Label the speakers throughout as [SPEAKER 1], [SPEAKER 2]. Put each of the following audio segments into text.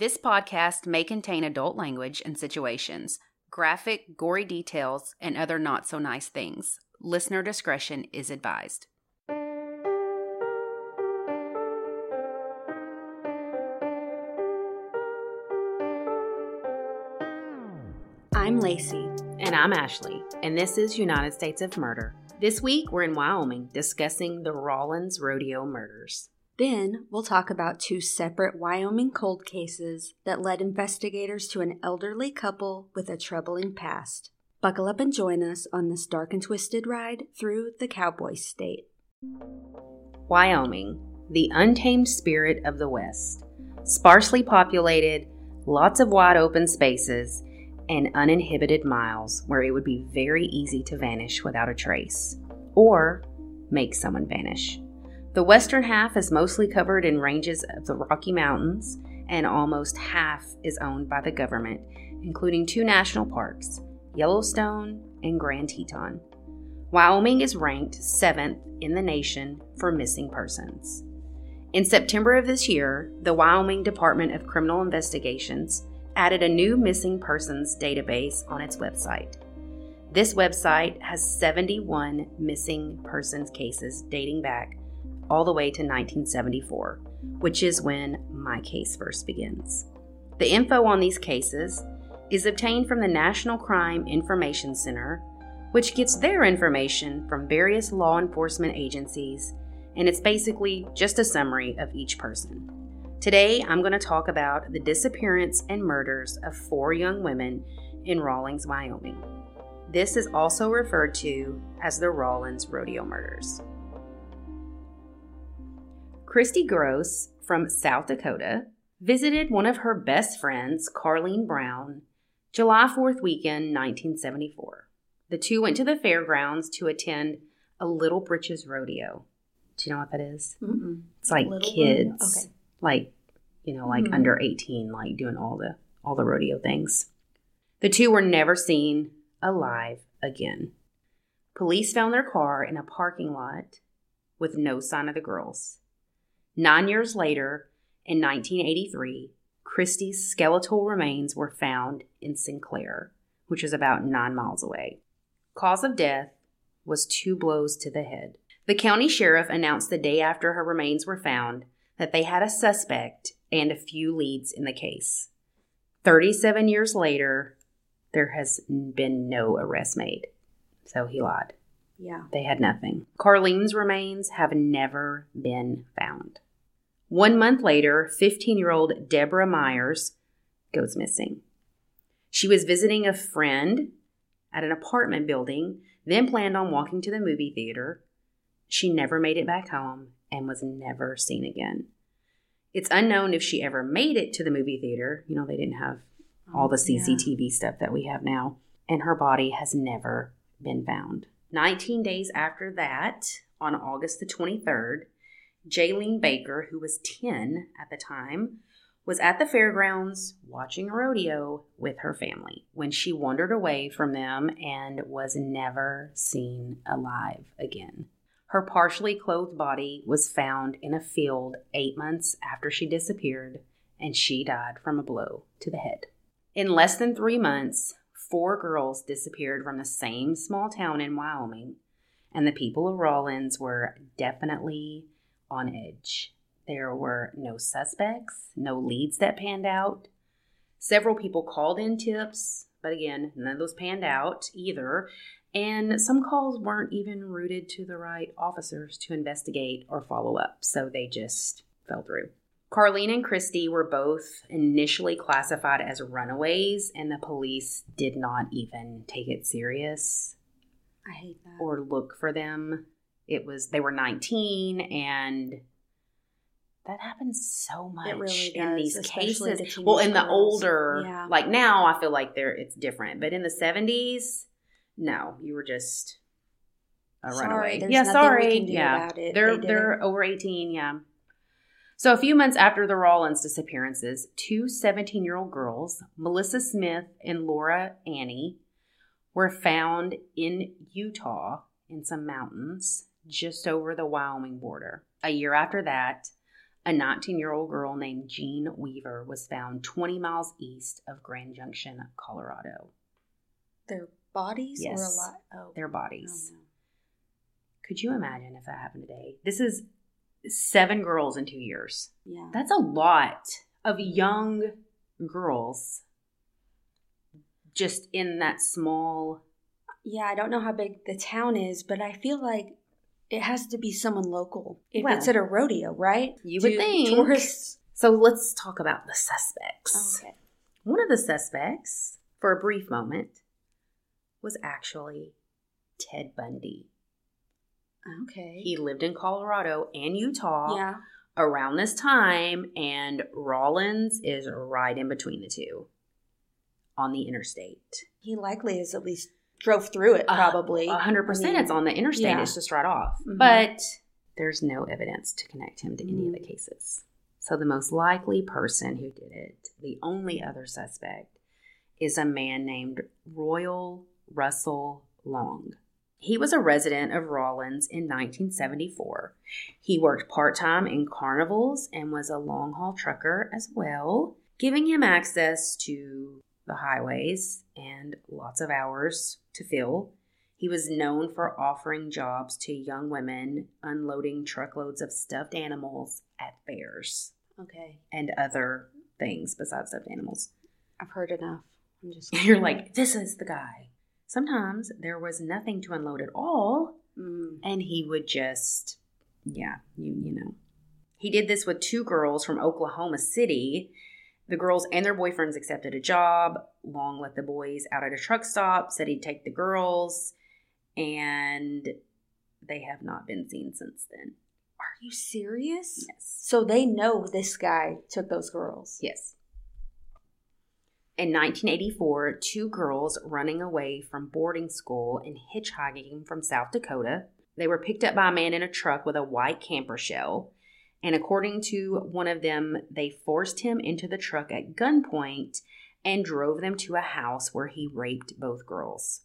[SPEAKER 1] This podcast may contain adult language and situations, graphic, gory details, and other not so nice things. Listener discretion is advised.
[SPEAKER 2] I'm Lacey.
[SPEAKER 1] And I'm Ashley, and this is United States of Murder. This week we're in Wyoming discussing the Rawlins Rodeo murders.
[SPEAKER 2] Then we'll talk about two separate Wyoming cold cases that led investigators to an elderly couple with a troubling past. Buckle up and join us on this dark and twisted ride through the cowboy state.
[SPEAKER 1] Wyoming, the untamed spirit of the West. Sparsely populated, lots of wide open spaces, and uninhibited miles where it would be very easy to vanish without a trace, or make someone vanish. The western half is mostly covered in ranges of the Rocky Mountains, and almost half is owned by the government, including two national parks Yellowstone and Grand Teton. Wyoming is ranked seventh in the nation for missing persons. In September of this year, the Wyoming Department of Criminal Investigations added a new missing persons database on its website. This website has 71 missing persons cases dating back all the way to 1974, which is when my case first begins. The info on these cases is obtained from the National Crime Information Center, which gets their information from various law enforcement agencies, and it's basically just a summary of each person. Today, I'm going to talk about the disappearance and murders of four young women in Rawlins, Wyoming. This is also referred to as the Rawlins Rodeo Murders. Christy Gross from South Dakota visited one of her best friends, Carlene Brown, July 4th weekend, 1974. The two went to the fairgrounds to attend a Little Britches rodeo. Do you know what that is? It's like
[SPEAKER 2] Little
[SPEAKER 1] kids,
[SPEAKER 2] rodeo? Okay.
[SPEAKER 1] like you know, like
[SPEAKER 2] Mhm.
[SPEAKER 1] under 18, like doing all the all the rodeo things. The two were never seen alive again. Police found their car in a parking lot with no sign of the girls. Nine years later, in 1983, Christy's skeletal remains were found in Sinclair, which is about nine miles away. Cause of death was two blows to the head. The county sheriff announced the day after her remains were found that they had a suspect and a few leads in the case. 37 years later, there has been no arrest made. So he lied.
[SPEAKER 2] Yeah.
[SPEAKER 1] They had nothing. Carlene's remains have never been found. One month later, 15 year old Deborah Myers goes missing. She was visiting a friend at an apartment building, then planned on walking to the movie theater. She never made it back home and was never seen again. It's unknown if she ever made it to the movie theater. You know, they didn't have all oh, the
[SPEAKER 2] Yeah.
[SPEAKER 1] CCTV stuff that we have now. And her body has never been found. 19 days after that, on August the 23rd, Jaylene Baker, who was 10 at the time, was at the fairgrounds watching a rodeo with her family when she wandered away from them and was never seen alive again. Her partially clothed body was found in a field eight months after she disappeared, and she died from a blow to the head. In less than three months, four girls disappeared from the same small town in Wyoming, and the people of Rawlins were definitely on edge. There were no suspects, no leads that panned out. Several people called in tips, but again, none of those panned out either. And some calls weren't even routed to the right officers to investigate or follow up, so they just fell through. Carlene and Christy were both initially classified as runaways, and the police did not even take it serious
[SPEAKER 2] I hate that.
[SPEAKER 1] or look for them. It was they were 19 and that happens so much
[SPEAKER 2] really
[SPEAKER 1] in these
[SPEAKER 2] especially
[SPEAKER 1] cases.
[SPEAKER 2] the
[SPEAKER 1] Well, in the older
[SPEAKER 2] Yeah.
[SPEAKER 1] like now I feel like there it's different, but in the 70s, no, you were just a
[SPEAKER 2] Sorry,
[SPEAKER 1] runaway. yeah, sorry. yeah.
[SPEAKER 2] it.
[SPEAKER 1] They're
[SPEAKER 2] They
[SPEAKER 1] they're over 18, yeah. So, a few months after the Rawlins disappearances, two 17 year old girls, Melissa Smith and Laura Aime, were found in Utah in some mountains just over the Wyoming border. A year after that, a 19 year old girl named Jean Weaver was found 20 miles east of Grand Junction, Colorado.
[SPEAKER 2] Their bodies or a
[SPEAKER 1] Yes.
[SPEAKER 2] lot? Oh,
[SPEAKER 1] Their
[SPEAKER 2] oh,
[SPEAKER 1] bodies.
[SPEAKER 2] no.
[SPEAKER 1] Could you imagine if that happened today? This is seven girls in two years.
[SPEAKER 2] Yeah.
[SPEAKER 1] That's a lot of young girls just in that small.
[SPEAKER 2] Yeah, I don't know how big the town is, but I feel like it has to be someone local. If
[SPEAKER 1] Well,
[SPEAKER 2] it's at a rodeo, right?
[SPEAKER 1] you would
[SPEAKER 2] Do
[SPEAKER 1] think.
[SPEAKER 2] tourists.
[SPEAKER 1] So let's talk about the suspects.
[SPEAKER 2] Okay.
[SPEAKER 1] One of the suspects, for a brief moment, was actually Ted Bundy.
[SPEAKER 2] Okay.
[SPEAKER 1] He lived in Colorado and Utah
[SPEAKER 2] yeah.
[SPEAKER 1] around this time, and Rawlins is right in between the two on the interstate.
[SPEAKER 2] He likely has at least drove through it,
[SPEAKER 1] Uh,
[SPEAKER 2] probably.
[SPEAKER 1] Hundred percent,
[SPEAKER 2] I mean,
[SPEAKER 1] it's on the interstate.
[SPEAKER 2] yeah.
[SPEAKER 1] It's just right off.
[SPEAKER 2] Mhm.
[SPEAKER 1] But there's no evidence to connect him to any of the
[SPEAKER 2] Mm.
[SPEAKER 1] cases. So the most likely person who did it, the only other suspect, is a man named Royal Russell Long. He was a resident of Rawlins in 1974. He worked part time in carnivals and was a long haul trucker as well, giving him access to the highways and lots of hours to fill. He was known for offering jobs to young women unloading truckloads of stuffed animals at fairs
[SPEAKER 2] Okay.
[SPEAKER 1] and other things besides stuffed animals.
[SPEAKER 2] I've heard enough. I'm just.
[SPEAKER 1] You're like, this is the guy. Sometimes there was nothing to unload at all,
[SPEAKER 2] Mm.
[SPEAKER 1] and he would just, yeah, you you know. He did this with two girls from Oklahoma City. The girls and their boyfriends accepted a job. Long let the boys out at a truck stop, said he'd take the girls, and they have not been seen since then.
[SPEAKER 2] Are you serious?
[SPEAKER 1] Yes.
[SPEAKER 2] So they know this guy took those girls.
[SPEAKER 1] Yes. In 1984, two girls running away from boarding school and hitchhiking from South Dakota, they were picked up by a man in a truck with a white camper shell. And according to one of them, they forced him into the truck at gunpoint and drove them to a house where he raped both girls.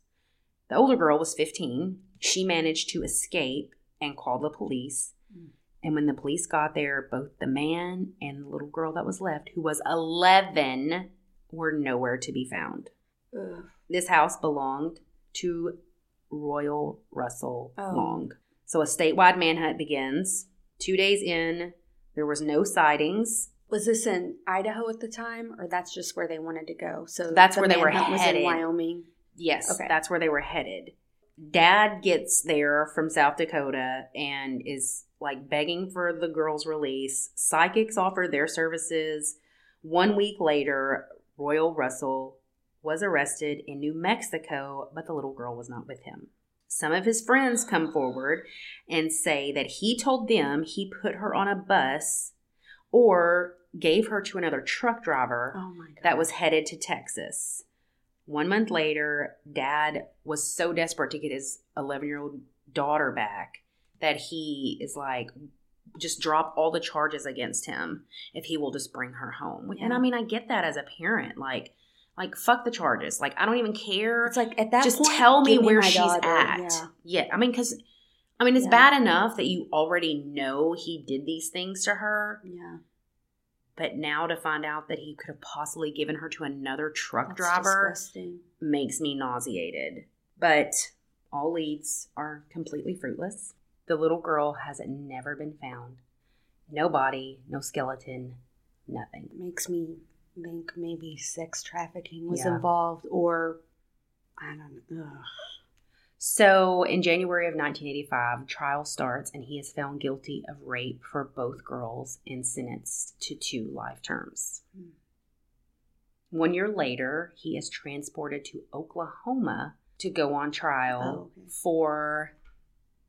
[SPEAKER 1] The older girl was 15. She managed to escape and called the police. Hmm. And when the police got there, both the man and the little girl that was left, who was 11, were nowhere to be found.
[SPEAKER 2] Ugh.
[SPEAKER 1] This house belonged to Royal Russell
[SPEAKER 2] Oh.
[SPEAKER 1] Long. So a statewide manhunt begins. Two days in, there was no sightings.
[SPEAKER 2] Was this in Idaho at the time, or that's just where they wanted to go? So
[SPEAKER 1] That's
[SPEAKER 2] the
[SPEAKER 1] where they were
[SPEAKER 2] manhunt was
[SPEAKER 1] headed.
[SPEAKER 2] in Wyoming.
[SPEAKER 1] Yes,
[SPEAKER 2] Okay.
[SPEAKER 1] that's where they were headed. Dad gets there from South Dakota and is like begging for the girl's release. Psychics offer their services. One week later, Royal Russell was arrested in New Mexico, but the little girl was not with him. Some of his friends come forward and say that he told them he put her on a bus or gave her to another truck driver
[SPEAKER 2] Oh
[SPEAKER 1] that was headed to Texas. One month later, dad was so desperate to get his 11 year old daughter back that he is like, just drop all the charges against him if he will just bring her home. And I mean, I get that as a parent. Like, like fuck the charges. Like, I don't even care.
[SPEAKER 2] It's like at that
[SPEAKER 1] just
[SPEAKER 2] point,
[SPEAKER 1] tell me where she's
[SPEAKER 2] daughter.
[SPEAKER 1] at.
[SPEAKER 2] Yeah.
[SPEAKER 1] Yeah. I mean, because I mean, it's
[SPEAKER 2] Yeah.
[SPEAKER 1] bad enough that you already know he did these things to her,
[SPEAKER 2] Yeah.
[SPEAKER 1] but now to find out that he could have possibly given her to another truck
[SPEAKER 2] That's
[SPEAKER 1] driver
[SPEAKER 2] disgusting.
[SPEAKER 1] makes me nauseated. But all leads are completely fruitless. The little girl has never been found. No body, no skeleton, nothing.
[SPEAKER 2] It makes me think maybe sex trafficking was
[SPEAKER 1] Yeah.
[SPEAKER 2] involved, or I don't know. Ugh.
[SPEAKER 1] So, in January of 1985, trial starts and he is found guilty of rape for both girls and sentenced to two life terms.
[SPEAKER 2] Hmm.
[SPEAKER 1] One year later, he is transported to Oklahoma to go on trial
[SPEAKER 2] Oh, okay.
[SPEAKER 1] for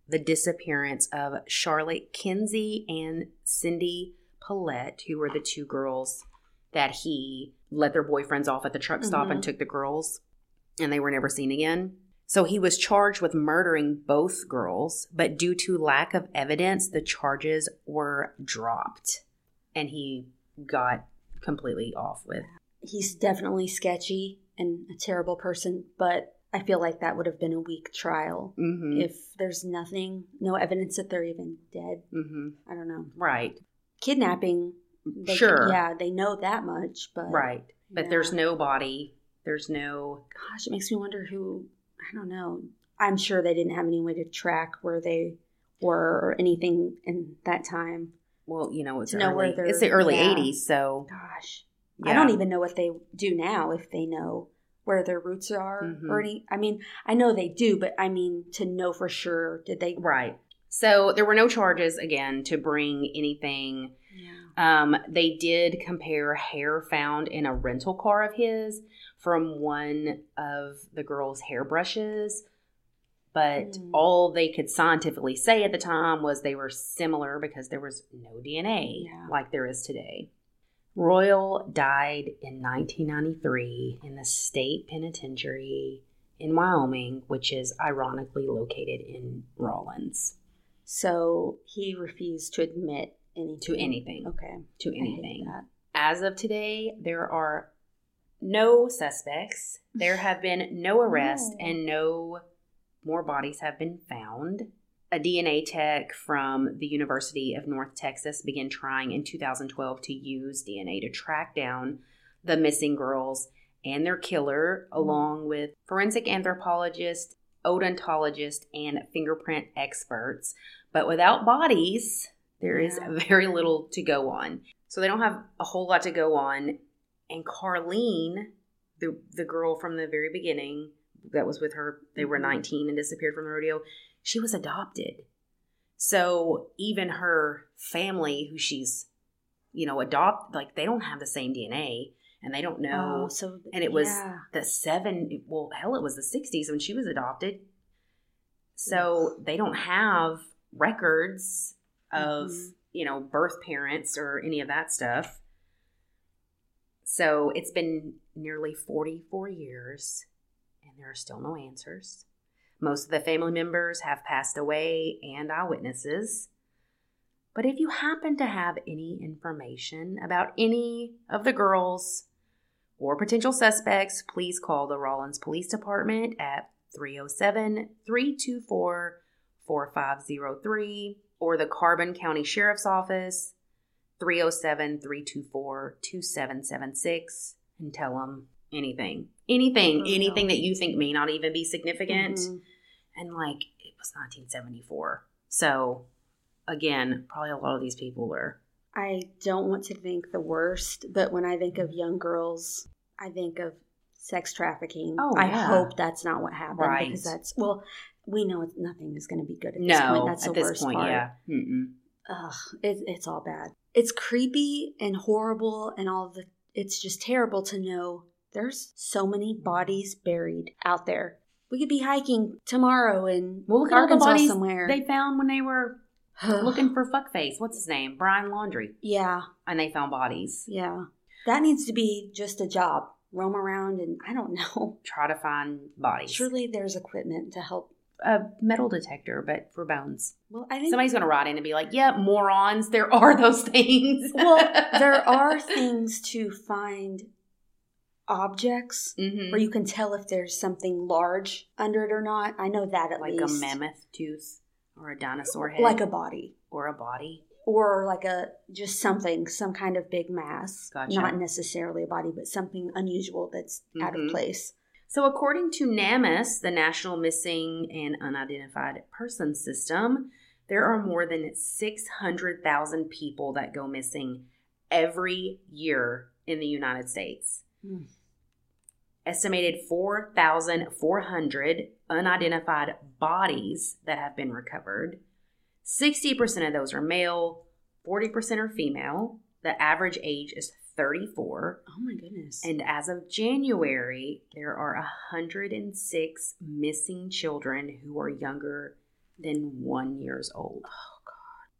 [SPEAKER 1] the disappearance of Charlotte Kinsey and Cindy Paulette, who were the two girls that he let their boyfriends off at the truck stop and
[SPEAKER 2] Mhm.
[SPEAKER 1] took the girls, and they were never seen again. So he was charged with murdering both girls, but due to lack of evidence, the charges were dropped, and he got completely off with.
[SPEAKER 2] He's definitely sketchy and a terrible person, but I feel like that would have been a weak trial
[SPEAKER 1] Mm-hmm.
[SPEAKER 2] if there's nothing, no evidence that they're even dead.
[SPEAKER 1] mm-hmm.
[SPEAKER 2] I don't know.
[SPEAKER 1] Right.
[SPEAKER 2] kidnapping. They
[SPEAKER 1] Sure.
[SPEAKER 2] yeah, they know that much, but
[SPEAKER 1] Right. But
[SPEAKER 2] yeah.
[SPEAKER 1] there's no body. There's no.
[SPEAKER 2] Gosh, it makes me wonder who. I don't know. I'm sure they didn't have any way to track where they were or anything in that time.
[SPEAKER 1] Well, you know, it's
[SPEAKER 2] know
[SPEAKER 1] early. It's the early
[SPEAKER 2] yeah.
[SPEAKER 1] '80s, so
[SPEAKER 2] Gosh,
[SPEAKER 1] yeah.
[SPEAKER 2] I don't even know what they do now if they know where their roots are
[SPEAKER 1] Mhm.
[SPEAKER 2] or any. I mean, I know they do, but I mean to know for sure. Did they?
[SPEAKER 1] Right. So there were no charges again to bring anything.
[SPEAKER 2] Yeah.
[SPEAKER 1] Um, they did compare hair found in a rental car of his from one of the girl's hairbrushes. But
[SPEAKER 2] Mm.
[SPEAKER 1] all they could scientifically say at the time was they were similar because there was no DNA
[SPEAKER 2] Yeah.
[SPEAKER 1] like there is today. Royal died in 1993 in the state penitentiary in Wyoming, which is ironically located in Rawlins.
[SPEAKER 2] So he refused to admit anything
[SPEAKER 1] To anything.
[SPEAKER 2] Okay,
[SPEAKER 1] To anything. As of today, there are no suspects. There have been no arrests
[SPEAKER 2] No.
[SPEAKER 1] and no more bodies have been found. A DNA tech from the University of North Texas began trying in 2012 to use DNA to track down the missing girls and their killer, along with forensic anthropologists, odontologists, and fingerprint experts. But without bodies, there is very little to go on. So they don't have a whole lot to go on. And Carlene, the the girl from the very beginning that was with her, they were
[SPEAKER 2] Mhm.
[SPEAKER 1] 19 and disappeared from the rodeo, she was adopted. So even her family, who she's, you know, adopt, like they don't have the same DNA and they don't know.
[SPEAKER 2] Oh, so
[SPEAKER 1] and it was
[SPEAKER 2] yeah.
[SPEAKER 1] the seven, well, hell, it was the 60s when she was adopted. So they don't have records of,
[SPEAKER 2] Mhm.
[SPEAKER 1] you know, birth parents or any of that stuff. So it's been nearly 44 years and there are still no answers. Most of the family members have passed away and eyewitnesses. But if you happen to have any information about any of the girls or potential suspects, please call the Rawlins Police Department at 307 324 4503 or the Carbon County Sheriff's Office 307 324 2776 and tell them anything. Anything,
[SPEAKER 2] Oh,
[SPEAKER 1] anything
[SPEAKER 2] no.
[SPEAKER 1] that you think may not even be significant.
[SPEAKER 2] Mhm.
[SPEAKER 1] And like, it was 1974. So, again, probably a lot of these people are.
[SPEAKER 2] I don't want to think the worst, but when I think of young girls, I think of sex trafficking.
[SPEAKER 1] Oh,
[SPEAKER 2] I
[SPEAKER 1] yeah.
[SPEAKER 2] hope that's not what happened
[SPEAKER 1] Right.
[SPEAKER 2] because that's well, we know nothing is going to be good at this point. That's
[SPEAKER 1] at
[SPEAKER 2] the worst
[SPEAKER 1] point,
[SPEAKER 2] part.
[SPEAKER 1] yeah. Mm-mm.
[SPEAKER 2] Ugh, it, it's all bad. It's creepy and horrible, and all the. It's just terrible to know there's so many bodies buried out there. We could be hiking tomorrow in
[SPEAKER 1] Well, look at all the
[SPEAKER 2] Arkansas
[SPEAKER 1] bodies
[SPEAKER 2] somewhere.
[SPEAKER 1] they found when they were looking for fuckface. What's his name? Brian Laundrie.
[SPEAKER 2] yeah,
[SPEAKER 1] And they found bodies.
[SPEAKER 2] yeah. That needs to be just a job. Roam around and I don't know.
[SPEAKER 1] Try to find bodies.
[SPEAKER 2] Surely there's equipment to help.
[SPEAKER 1] A metal detector, but for bones.
[SPEAKER 2] Well, I think
[SPEAKER 1] Somebody's going to write in and be like, yeah, morons, there are those things.
[SPEAKER 2] well, there are things to find objects
[SPEAKER 1] Mhm.
[SPEAKER 2] where you can tell if there's something large under it or not. I know that at
[SPEAKER 1] like
[SPEAKER 2] least.
[SPEAKER 1] a mammoth tooth or a dinosaur head.
[SPEAKER 2] like a body.
[SPEAKER 1] or a body.
[SPEAKER 2] Or like a just something, some kind of big mass.
[SPEAKER 1] Gotcha.
[SPEAKER 2] Not necessarily a body, but something unusual that's out
[SPEAKER 1] Mhm.
[SPEAKER 2] of place.
[SPEAKER 1] So, according to NAMUS, the National Missing and Unidentified Persons System, there are more than 600,000 people that go missing every year in the United States.
[SPEAKER 2] Hmm.
[SPEAKER 1] Estimated 4,400 unidentified bodies that have been recovered. 60% of those are male, 40% are female. The average age is 34.
[SPEAKER 2] Oh my goodness.
[SPEAKER 1] And as of January, there are 106 missing children who are younger than one years old. Oh, God.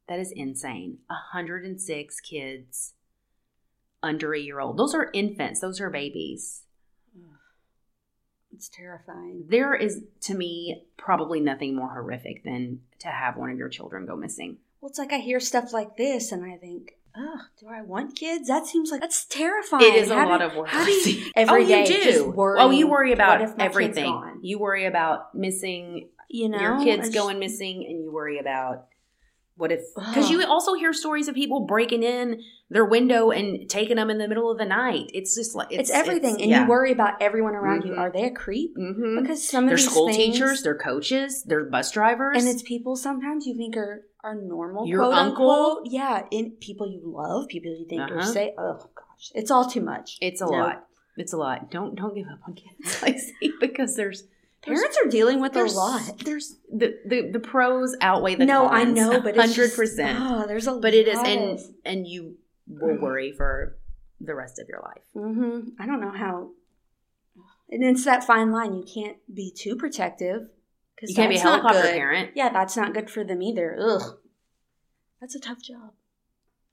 [SPEAKER 1] That is insane. 106 kids under a year old. Those are infants, those are babies.
[SPEAKER 2] It's terrifying.
[SPEAKER 1] There is, to me, probably nothing more horrific than to have one of your children go missing.
[SPEAKER 2] Well, it's like I hear stuff like this and I think, oh, do I want kids? That seems like that's terrifying.
[SPEAKER 1] It is a
[SPEAKER 2] How
[SPEAKER 1] lot of work.
[SPEAKER 2] How do you,
[SPEAKER 1] oh,
[SPEAKER 2] every
[SPEAKER 1] you
[SPEAKER 2] day
[SPEAKER 1] do.
[SPEAKER 2] just
[SPEAKER 1] oh, you worry about everything. You worry about missing
[SPEAKER 2] You know,
[SPEAKER 1] your kids
[SPEAKER 2] I
[SPEAKER 1] going missing, and you worry about What if? Because you also hear stories of people breaking in their window and taking them in the middle of the night. It's just like
[SPEAKER 2] It's, everything, and
[SPEAKER 1] yeah.
[SPEAKER 2] you worry about everyone around you.
[SPEAKER 1] Mhm.
[SPEAKER 2] Are they a creep?
[SPEAKER 1] Mhm.
[SPEAKER 2] Because some of
[SPEAKER 1] They're
[SPEAKER 2] these
[SPEAKER 1] school
[SPEAKER 2] things-
[SPEAKER 1] teachers, they're coaches, they're bus drivers,
[SPEAKER 2] and it's people sometimes you think are are normal.
[SPEAKER 1] Your
[SPEAKER 2] quote
[SPEAKER 1] uncle?
[SPEAKER 2] unquote. yeah, in people you love, people you think are
[SPEAKER 1] Uh-huh.
[SPEAKER 2] say, oh gosh, it's all too much.
[SPEAKER 1] it's a
[SPEAKER 2] No.
[SPEAKER 1] lot. It's a lot. Don't don't give up on kids, Lacey, because there's
[SPEAKER 2] Parents are dealing with a lot.
[SPEAKER 1] There's the, the the pros outweigh the
[SPEAKER 2] no,
[SPEAKER 1] cons.
[SPEAKER 2] I know, but
[SPEAKER 1] hundred percent.
[SPEAKER 2] Oh, there's a
[SPEAKER 1] But it is, and and you will worry for the rest of your life.
[SPEAKER 2] Mm-hmm. I don't know how. And it's that fine line. You can't be too protective. 'cause
[SPEAKER 1] You can't be a helicopter
[SPEAKER 2] good.
[SPEAKER 1] parent.
[SPEAKER 2] Yeah, that's not good for them either. Ugh. That's a tough job.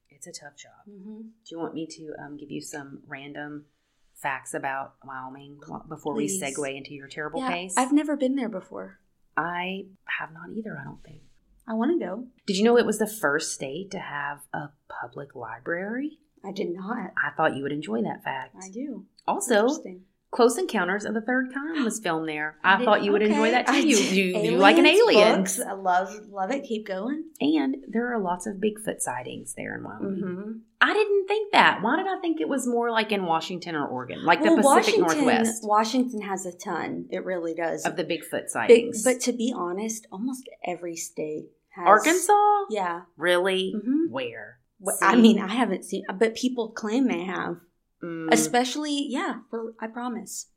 [SPEAKER 1] It's a tough job.
[SPEAKER 2] Mm-hmm.
[SPEAKER 1] Do you want me to um, give you some random facts about Wyoming before
[SPEAKER 2] Please.
[SPEAKER 1] we segue into your terrible
[SPEAKER 2] Yeah,
[SPEAKER 1] case?
[SPEAKER 2] I've never been there before.
[SPEAKER 1] I have not either. I don't think.
[SPEAKER 2] I want to go.
[SPEAKER 1] Did you know it was the first state to have a public library?
[SPEAKER 2] I did not.
[SPEAKER 1] I thought you would enjoy that fact.
[SPEAKER 2] I do.
[SPEAKER 1] Also,
[SPEAKER 2] Interesting.
[SPEAKER 1] Close Encounters of the Third Kind was filmed there. I
[SPEAKER 2] did-
[SPEAKER 1] thought you would enjoy that too.
[SPEAKER 2] I
[SPEAKER 1] You, you, you like an alien.
[SPEAKER 2] books. I love love it. Keep going.
[SPEAKER 1] And there are lots of Bigfoot sightings there in Wyoming.
[SPEAKER 2] Mm-hmm.
[SPEAKER 1] I didn't think that. Why did I think it was more like in Washington or Oregon, like
[SPEAKER 2] well,
[SPEAKER 1] the Pacific
[SPEAKER 2] Washington,
[SPEAKER 1] Northwest
[SPEAKER 2] Washington has a ton. It really does.
[SPEAKER 1] of the Bigfoot
[SPEAKER 2] Big,
[SPEAKER 1] sightings?
[SPEAKER 2] but to be honest, almost every state has
[SPEAKER 1] Arkansas,
[SPEAKER 2] Yeah.
[SPEAKER 1] really?
[SPEAKER 2] Mhm.
[SPEAKER 1] Where?
[SPEAKER 2] Wh- I mean, I haven't seen, but people claim they have.
[SPEAKER 1] Mm,
[SPEAKER 2] Especially, yeah. For I promise.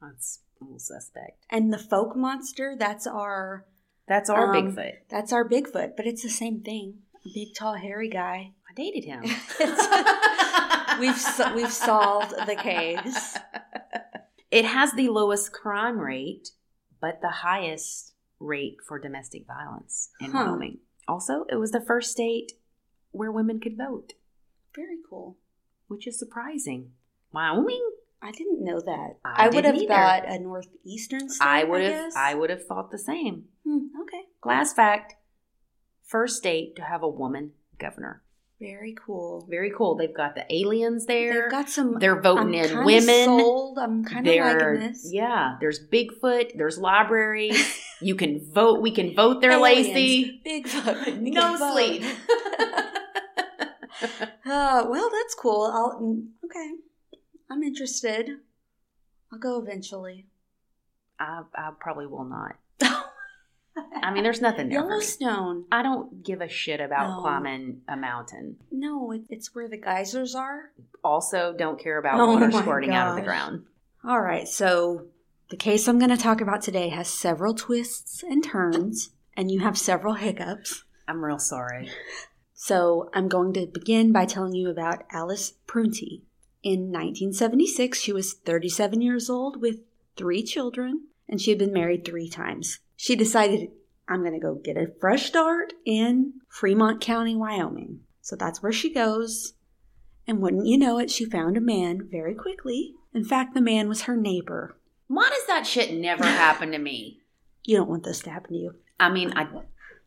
[SPEAKER 1] that's a little suspect.
[SPEAKER 2] And the Fouke monster, that's our
[SPEAKER 1] That's our
[SPEAKER 2] Um,
[SPEAKER 1] Bigfoot.
[SPEAKER 2] that's our Bigfoot, but it's the same thing. A big, tall, hairy guy.
[SPEAKER 1] I dated him.
[SPEAKER 2] We've we've solved the case.
[SPEAKER 1] It has the lowest crime rate, but the highest rate for domestic violence in
[SPEAKER 2] Huh.
[SPEAKER 1] Wyoming. Also, it was the first state where women could vote,
[SPEAKER 2] Very cool.
[SPEAKER 1] Which is surprising. Wyoming?
[SPEAKER 2] I didn't know that.
[SPEAKER 1] I
[SPEAKER 2] I, would have
[SPEAKER 1] either.
[SPEAKER 2] thought a northeastern state.
[SPEAKER 1] I would have. I would have thought the same.
[SPEAKER 2] Hmm, okay.
[SPEAKER 1] Last fact, first state to have a woman governor.
[SPEAKER 2] Very cool.
[SPEAKER 1] Very cool. They've got the aliens there.
[SPEAKER 2] They've got some.
[SPEAKER 1] They're voting
[SPEAKER 2] I'm
[SPEAKER 1] in women.
[SPEAKER 2] Sold. I'm kind of liking this.
[SPEAKER 1] Yeah, there's Bigfoot, there's libraries. you can vote. We can vote there,
[SPEAKER 2] Aliens.
[SPEAKER 1] Lacey.
[SPEAKER 2] Big vote.
[SPEAKER 1] No sleep.
[SPEAKER 2] Uh, well, that's cool. I'll mm, okay. I'm interested. I'll go eventually.
[SPEAKER 1] I, I probably will not. I mean, there's nothing there.
[SPEAKER 2] Yellowstone.
[SPEAKER 1] I don't give a shit about
[SPEAKER 2] No.
[SPEAKER 1] climbing a mountain.
[SPEAKER 2] No, it, it's where the geysers are.
[SPEAKER 1] Also, don't care about
[SPEAKER 2] Oh
[SPEAKER 1] water squirting out of the ground.
[SPEAKER 2] All right, so the case I'm going to talk about today has several twists and turns, and you have several hiccups.
[SPEAKER 1] I'm real sorry.
[SPEAKER 2] So I'm going to begin by telling you about Alice Prunty. In 1976, she was 37 years old with three children, and she had been married three times. She decided, I'm going to go get a fresh start in Fremont County, Wyoming. So that's where she goes. And wouldn't you know it, she found a man very quickly. In fact, the man was her neighbor.
[SPEAKER 1] Why does that shit never happen to me?
[SPEAKER 2] You don't want this to happen to you.
[SPEAKER 1] I mean, I.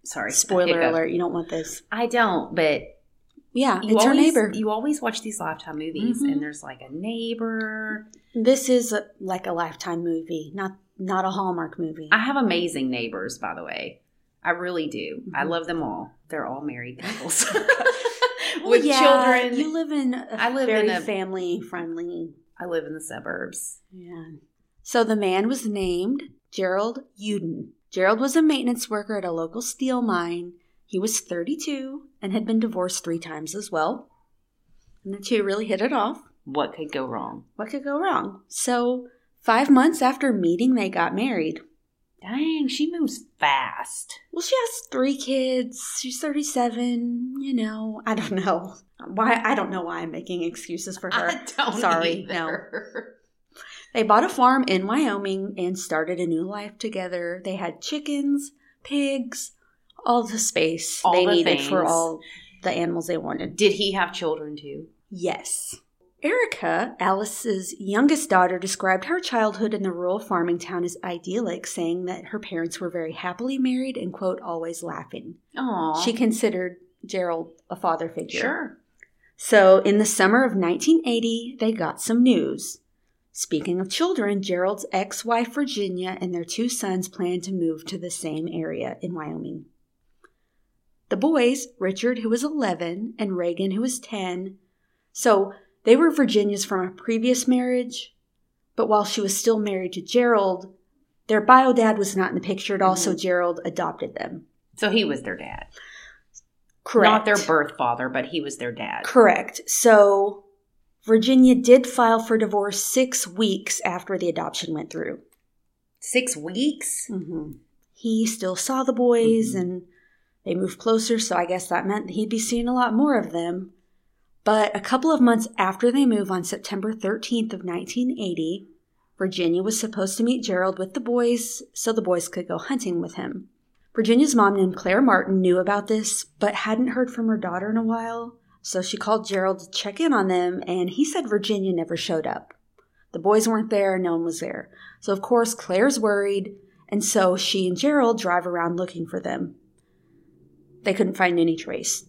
[SPEAKER 1] Sorry.
[SPEAKER 2] Spoiler alert, you don't want this.
[SPEAKER 1] I don't, but
[SPEAKER 2] Yeah,
[SPEAKER 1] you
[SPEAKER 2] it's her
[SPEAKER 1] always,
[SPEAKER 2] neighbor.
[SPEAKER 1] You always watch these Lifetime movies,
[SPEAKER 2] Mhm.
[SPEAKER 1] and there's like a neighbor.
[SPEAKER 2] This is a, like a lifetime movie, not not a Hallmark movie.
[SPEAKER 1] I have amazing neighbors, by the way. I really do. I
[SPEAKER 2] Mhm.
[SPEAKER 1] love them all. They're all married couples with
[SPEAKER 2] yeah,
[SPEAKER 1] children.
[SPEAKER 2] You live in a
[SPEAKER 1] I live
[SPEAKER 2] very
[SPEAKER 1] in a-
[SPEAKER 2] family friendly.
[SPEAKER 1] I live in the suburbs.
[SPEAKER 2] Yeah. So the man was named Gerald Uden. Gerald was a maintenance worker at a local steel mine. He was 32 and had been divorced three times as well. And the two really hit it off.
[SPEAKER 1] What could go wrong?
[SPEAKER 2] What could go wrong? So, five months after meeting, they got married.
[SPEAKER 1] Dang, she moves fast.
[SPEAKER 2] Well, she has three kids. She's 37. You know, I don't know. Why I don't know why I'm making excuses for her.
[SPEAKER 1] I don't
[SPEAKER 2] Sorry,
[SPEAKER 1] either.
[SPEAKER 2] They bought a farm in Wyoming and started a new life together. They had chickens, pigs, all the space
[SPEAKER 1] All
[SPEAKER 2] they
[SPEAKER 1] the
[SPEAKER 2] needed for all the animals they wanted.
[SPEAKER 1] Did he have children too?
[SPEAKER 2] Yes. Erica, Alice's youngest daughter, described her childhood in the rural farming town as idyllic, saying that her parents were very happily married and, quote, always laughing.
[SPEAKER 1] Oh,
[SPEAKER 2] She considered Gerald a father figure.
[SPEAKER 1] sure.
[SPEAKER 2] So, in the summer of 1980, they got some news. Speaking of children, Gerald's ex wife Virginia and their two sons planned to move to the same area in Wyoming. The boys, Richard, who was 11, and Reagan, who was 10. So they were Virginia's from a previous marriage, but while she was still married to Gerald, their bio dad was not in the picture at all, so
[SPEAKER 1] Mhm.
[SPEAKER 2] Gerald adopted them.
[SPEAKER 1] So he was their dad.
[SPEAKER 2] Correct.
[SPEAKER 1] Not their birth father, but he was their dad.
[SPEAKER 2] Correct. So Virginia did file for divorce six weeks after the adoption went through.
[SPEAKER 1] Six weeks?
[SPEAKER 2] Mm-hmm. He still saw the boys
[SPEAKER 1] Mhm.
[SPEAKER 2] and they moved closer, so I guess that meant he'd be seeing a lot more of them. But a couple of months after they move on September 13th of 1980, Virginia was supposed to meet Gerald with the boys so the boys could go hunting with him. Virginia's mom named Claire Martin knew about this, but hadn't heard from her daughter in a while, so she called Gerald to check in on them, and he said Virginia never showed up. The boys weren't there, no one was there. So, of course, Claire's worried, and so she and Gerald drive around looking for them. They couldn't find any trace.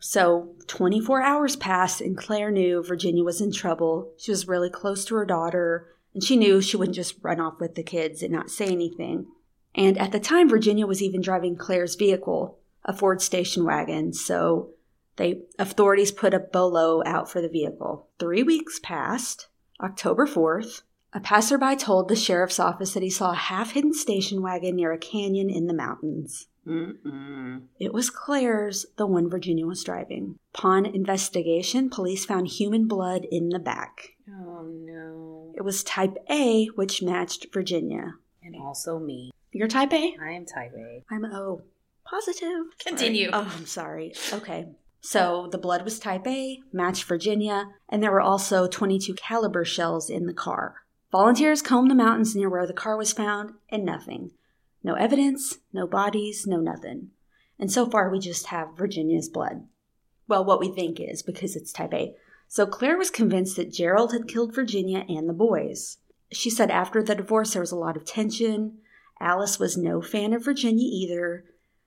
[SPEAKER 2] So, 24 hours passed, and Claire knew Virginia was in trouble. She was really close to her daughter, and she knew she wouldn't just run off with the kids and not say anything. And at the time, Virginia was even driving Claire's vehicle, a Ford station wagon, so they authorities put a bolo out for the vehicle. Three weeks passed. October 4th, a passerby told the sheriff's office that he saw a half hidden station wagon near a canyon in the mountains.
[SPEAKER 1] Mm-mm.
[SPEAKER 2] It was Claire's, the one Virginia was driving. Upon investigation, police found human blood in the back.
[SPEAKER 1] Oh no.
[SPEAKER 2] It was type A, which matched Virginia.
[SPEAKER 1] And also me.
[SPEAKER 2] You're type A?
[SPEAKER 1] I am type A.
[SPEAKER 2] I'm O. Positive.
[SPEAKER 1] Continue.
[SPEAKER 2] Oh, I'm sorry. Okay. So the blood was type A, matched Virginia, and there were also 22 caliber shells in the car. Volunteers combed the mountains near where the car was found, and nothing. No evidence, no bodies, no nothing. And so far, we just have Virginia's blood. Well, what we think is, because it's type A. So Claire was convinced that Gerald had killed Virginia and the boys. She said after the divorce, there was a lot of tension. Alice was no fan of Virginia either.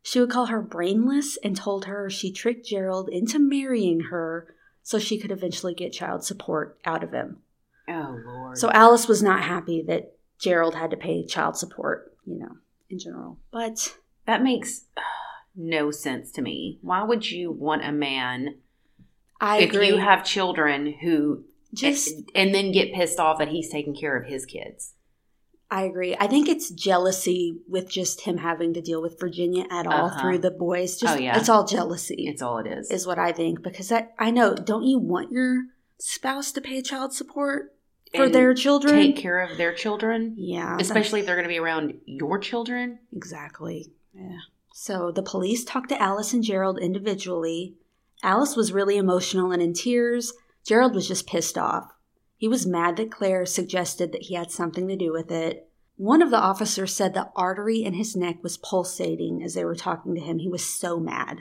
[SPEAKER 2] She would call her brainless and told her she tricked Gerald into marrying her so she could eventually get child support out of him.
[SPEAKER 1] Oh Lord.
[SPEAKER 2] So Alice was not happy that Gerald had to pay child support, you know, in general. But
[SPEAKER 1] that makes uh, no sense to me. Why would you want a man
[SPEAKER 2] I
[SPEAKER 1] if
[SPEAKER 2] agree.
[SPEAKER 1] you have children who
[SPEAKER 2] Just
[SPEAKER 1] and then get pissed off that he's taking care of his kids?
[SPEAKER 2] I agree. I think it's jealousy with just him having to deal with Virginia at all
[SPEAKER 1] Uh-huh.
[SPEAKER 2] through the boys. Just
[SPEAKER 1] Oh, yeah.
[SPEAKER 2] it's all jealousy.
[SPEAKER 1] It's all it is.
[SPEAKER 2] is what I think because I, I know don't you want your spouse to pay child support for
[SPEAKER 1] And
[SPEAKER 2] their children?
[SPEAKER 1] take care of their children,
[SPEAKER 2] yeah,
[SPEAKER 1] especially if they're going to be around your children.
[SPEAKER 2] exactly. Yeah. So the police talked to Alice and Gerald individually. Alice was really emotional and in tears. Gerald was just pissed off. He was mad that Claire suggested that he had something to do with it. One of the officers said the artery in his neck was pulsating as they were talking to him. He was so mad.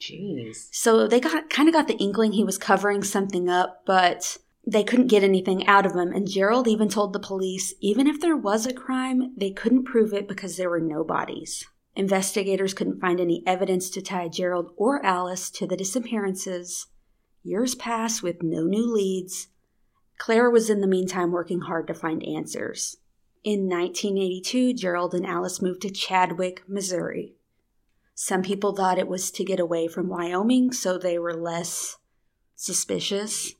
[SPEAKER 1] Jeez.
[SPEAKER 2] So they got kind of got the inkling he was covering something up, but they couldn't get anything out of him. And Gerald even told the police even if there was a crime, they couldn't prove it because there were no bodies. Investigators couldn't find any evidence to tie Gerald or Alice to the disappearances. Years passed with no new leads. Claire was in the meantime working hard to find answers. In 1982, Gerald and Alice moved to Chadwick, Missouri. Some people thought it was to get away from Wyoming, so they were less suspicious.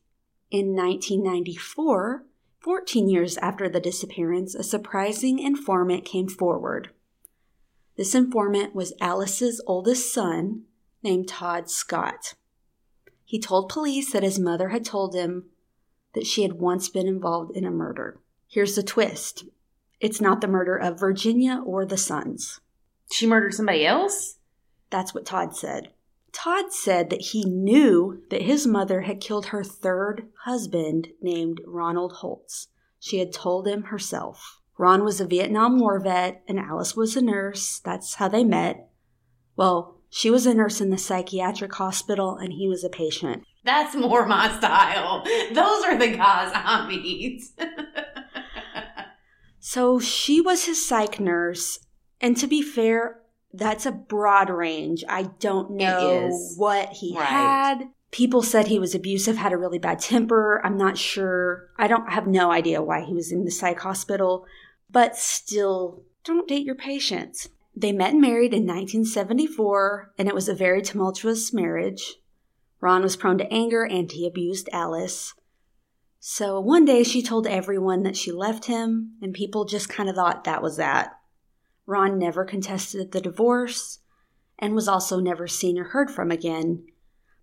[SPEAKER 2] In 1994, 14 years after the disappearance, a surprising informant came forward. This informant was Alice's oldest son, named Todd Scott. He told police that his mother had told him that she had once been involved in a murder. Here's the twist it's not the murder of Virginia or the sons.
[SPEAKER 1] She murdered somebody else?
[SPEAKER 2] That's what Todd said. Todd said that he knew that his mother had killed her third husband named Ronald Holtz. She had told him herself. Ron was a Vietnam War vet and Alice was a nurse. That's how they met. Well, she was a nurse in the psychiatric hospital and he was a patient.
[SPEAKER 1] That's more my style. Those are the guys I meet.
[SPEAKER 2] So she was his psych nurse. And to be fair, that's a broad range. I don't know what he
[SPEAKER 1] Right.
[SPEAKER 2] had. People said he was abusive, had a really bad temper. I'm not sure. I don't I have no idea why he was in the psych hospital, but still, don't date your patients. They met and married in 1974, and it was a very tumultuous marriage. Ron was prone to anger and he abused Alice. So one day she told everyone that she left him, and people just kind of thought that was that. Ron never contested the divorce and was also never seen or heard from again.